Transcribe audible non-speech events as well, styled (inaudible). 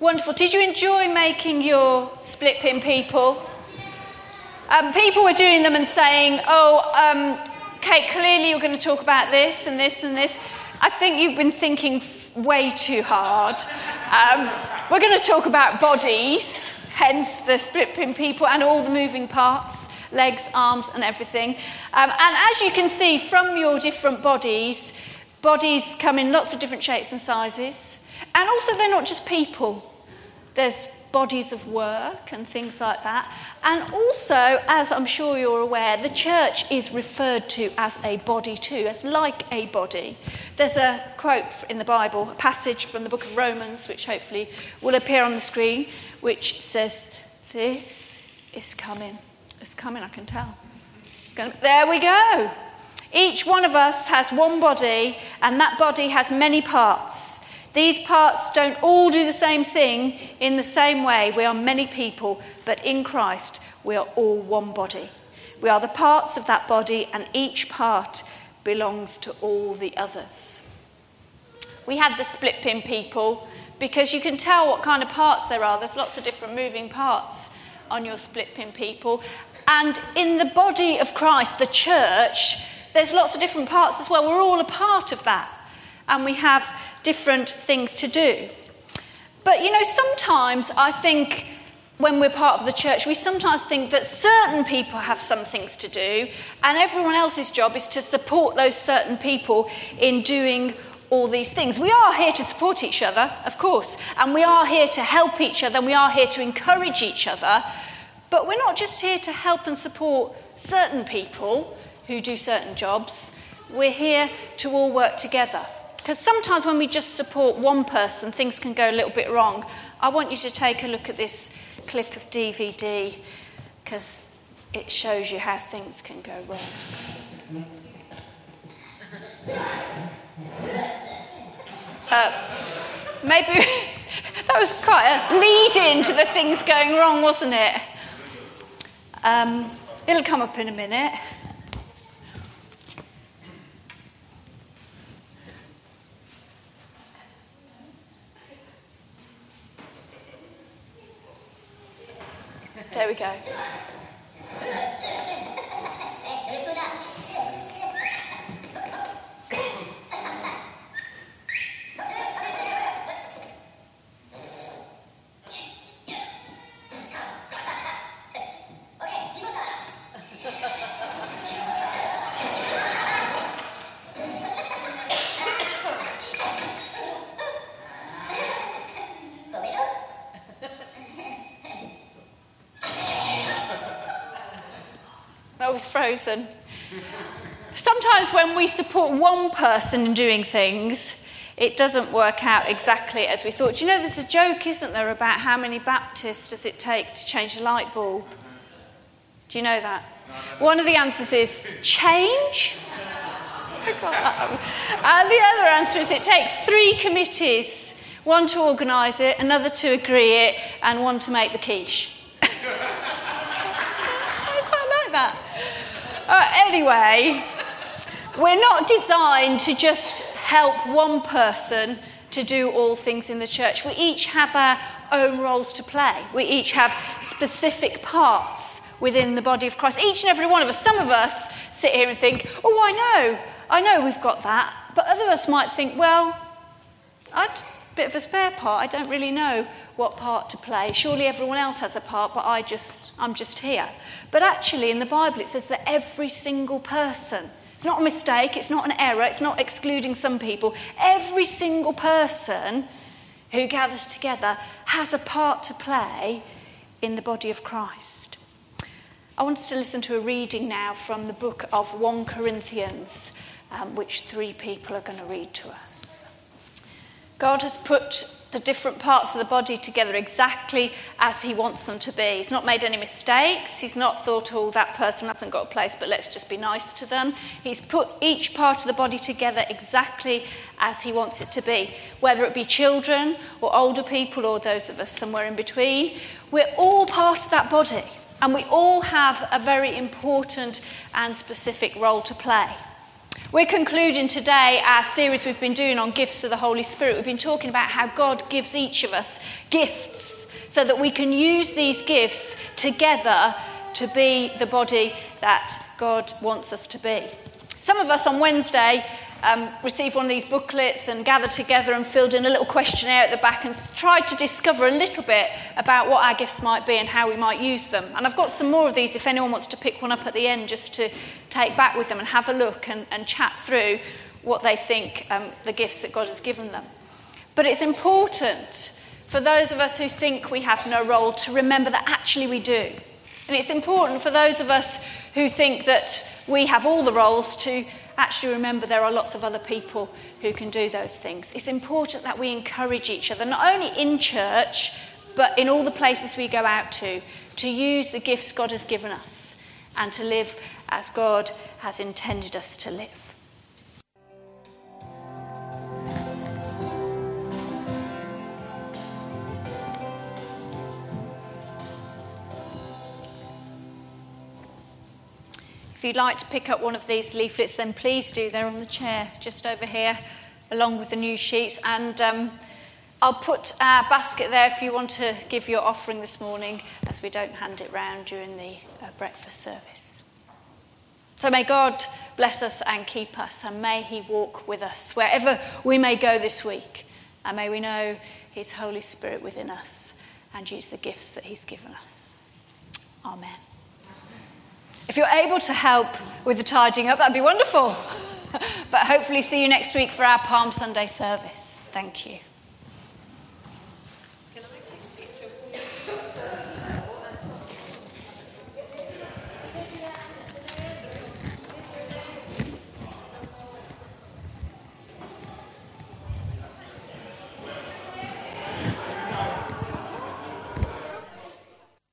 Wonderful. Did you enjoy making your split pin people? Um, people were doing them and saying, oh, um, Kate, clearly you're going to talk about this and this and this. I think you've been thinking way too hard. Um, we're going to talk about bodies, hence the split pin people and all the moving parts legs, arms, and everything. Um, and as you can see from your different bodies, bodies come in lots of different shapes and sizes. And also, they're not just people, there's bodies of work and things like that. And also, as I'm sure you're aware, the church is referred to as a body too, as like a body. There's a quote in the Bible, a passage from the book of Romans, which hopefully will appear on the screen, which says, This is coming. It's coming, I can tell. There we go. Each one of us has one body, and that body has many parts. These parts don't all do the same thing in the same way. We are many people, but in Christ, we are all one body. We are the parts of that body, and each part belongs to all the others. We had the split pin people because you can tell what kind of parts there are. There's lots of different moving parts on your split pin people. And in the body of Christ, the church, there's lots of different parts as well. We're all a part of that and we have different things to do. But you know, sometimes I think when we're part of the church, we sometimes think that certain people have some things to do, and everyone else's job is to support those certain people in doing all these things. We are here to support each other, of course, and we are here to help each other, and we are here to encourage each other, but we're not just here to help and support certain people who do certain jobs, we're here to all work together. Because sometimes when we just support one person, things can go a little bit wrong. I want you to take a look at this clip of DVD because it shows you how things can go wrong. Uh, maybe (laughs) that was quite a lead in to the things going wrong, wasn't it? Um, it'll come up in a minute. There we go. Was frozen. Sometimes when we support one person in doing things, it doesn't work out exactly as we thought. Do you know there's a joke, isn't there, about how many Baptists does it take to change a light bulb? Do you know that? One of the answers is change. and the other answer is it takes three committees one to organise it, another to agree it, and one to make the quiche. That. Uh, anyway, we're not designed to just help one person to do all things in the church. We each have our own roles to play. We each have specific parts within the body of Christ. Each and every one of us. Some of us sit here and think, oh, I know, I know we've got that. But other of us might think, well, I'd bit of a spare part. I don't really know what part to play. Surely everyone else has a part, but I just, I'm just here. But actually, in the Bible, it says that every single person, it's not a mistake, it's not an error, it's not excluding some people, every single person who gathers together has a part to play in the body of Christ. I want us to listen to a reading now from the book of 1 Corinthians, um, which three people are going to read to us. God has put the different parts of the body together exactly as he wants them to be. He's not made any mistakes. He's not thought, oh, that person hasn't got a place, but let's just be nice to them. He's put each part of the body together exactly as he wants it to be, whether it be children or older people or those of us somewhere in between. We're all part of that body, and we all have a very important and specific role to play. We're concluding today our series we've been doing on gifts of the Holy Spirit. We've been talking about how God gives each of us gifts so that we can use these gifts together to be the body that God wants us to be. Some of us on Wednesday um, received one of these booklets and gathered together and filled in a little questionnaire at the back and tried to discover a little bit about what our gifts might be and how we might use them. And I've got some more of these if anyone wants to pick one up at the end just to take back with them and have a look and, and chat through what they think um, the gifts that God has given them. But it's important for those of us who think we have no role to remember that actually we do. And it's important for those of us who think that we have all the roles to actually remember there are lots of other people who can do those things. It's important that we encourage each other, not only in church, but in all the places we go out to, to use the gifts God has given us and to live as God has intended us to live. If you'd like to pick up one of these leaflets, then please do. They're on the chair just over here, along with the news sheets. And um, I'll put a basket there if you want to give your offering this morning, as we don't hand it round during the uh, breakfast service. So may God bless us and keep us, and may He walk with us wherever we may go this week. And may we know His Holy Spirit within us and use the gifts that He's given us. Amen. If you're able to help with the tidying up, that'd be wonderful. (laughs) but hopefully, see you next week for our Palm Sunday service. Thank you.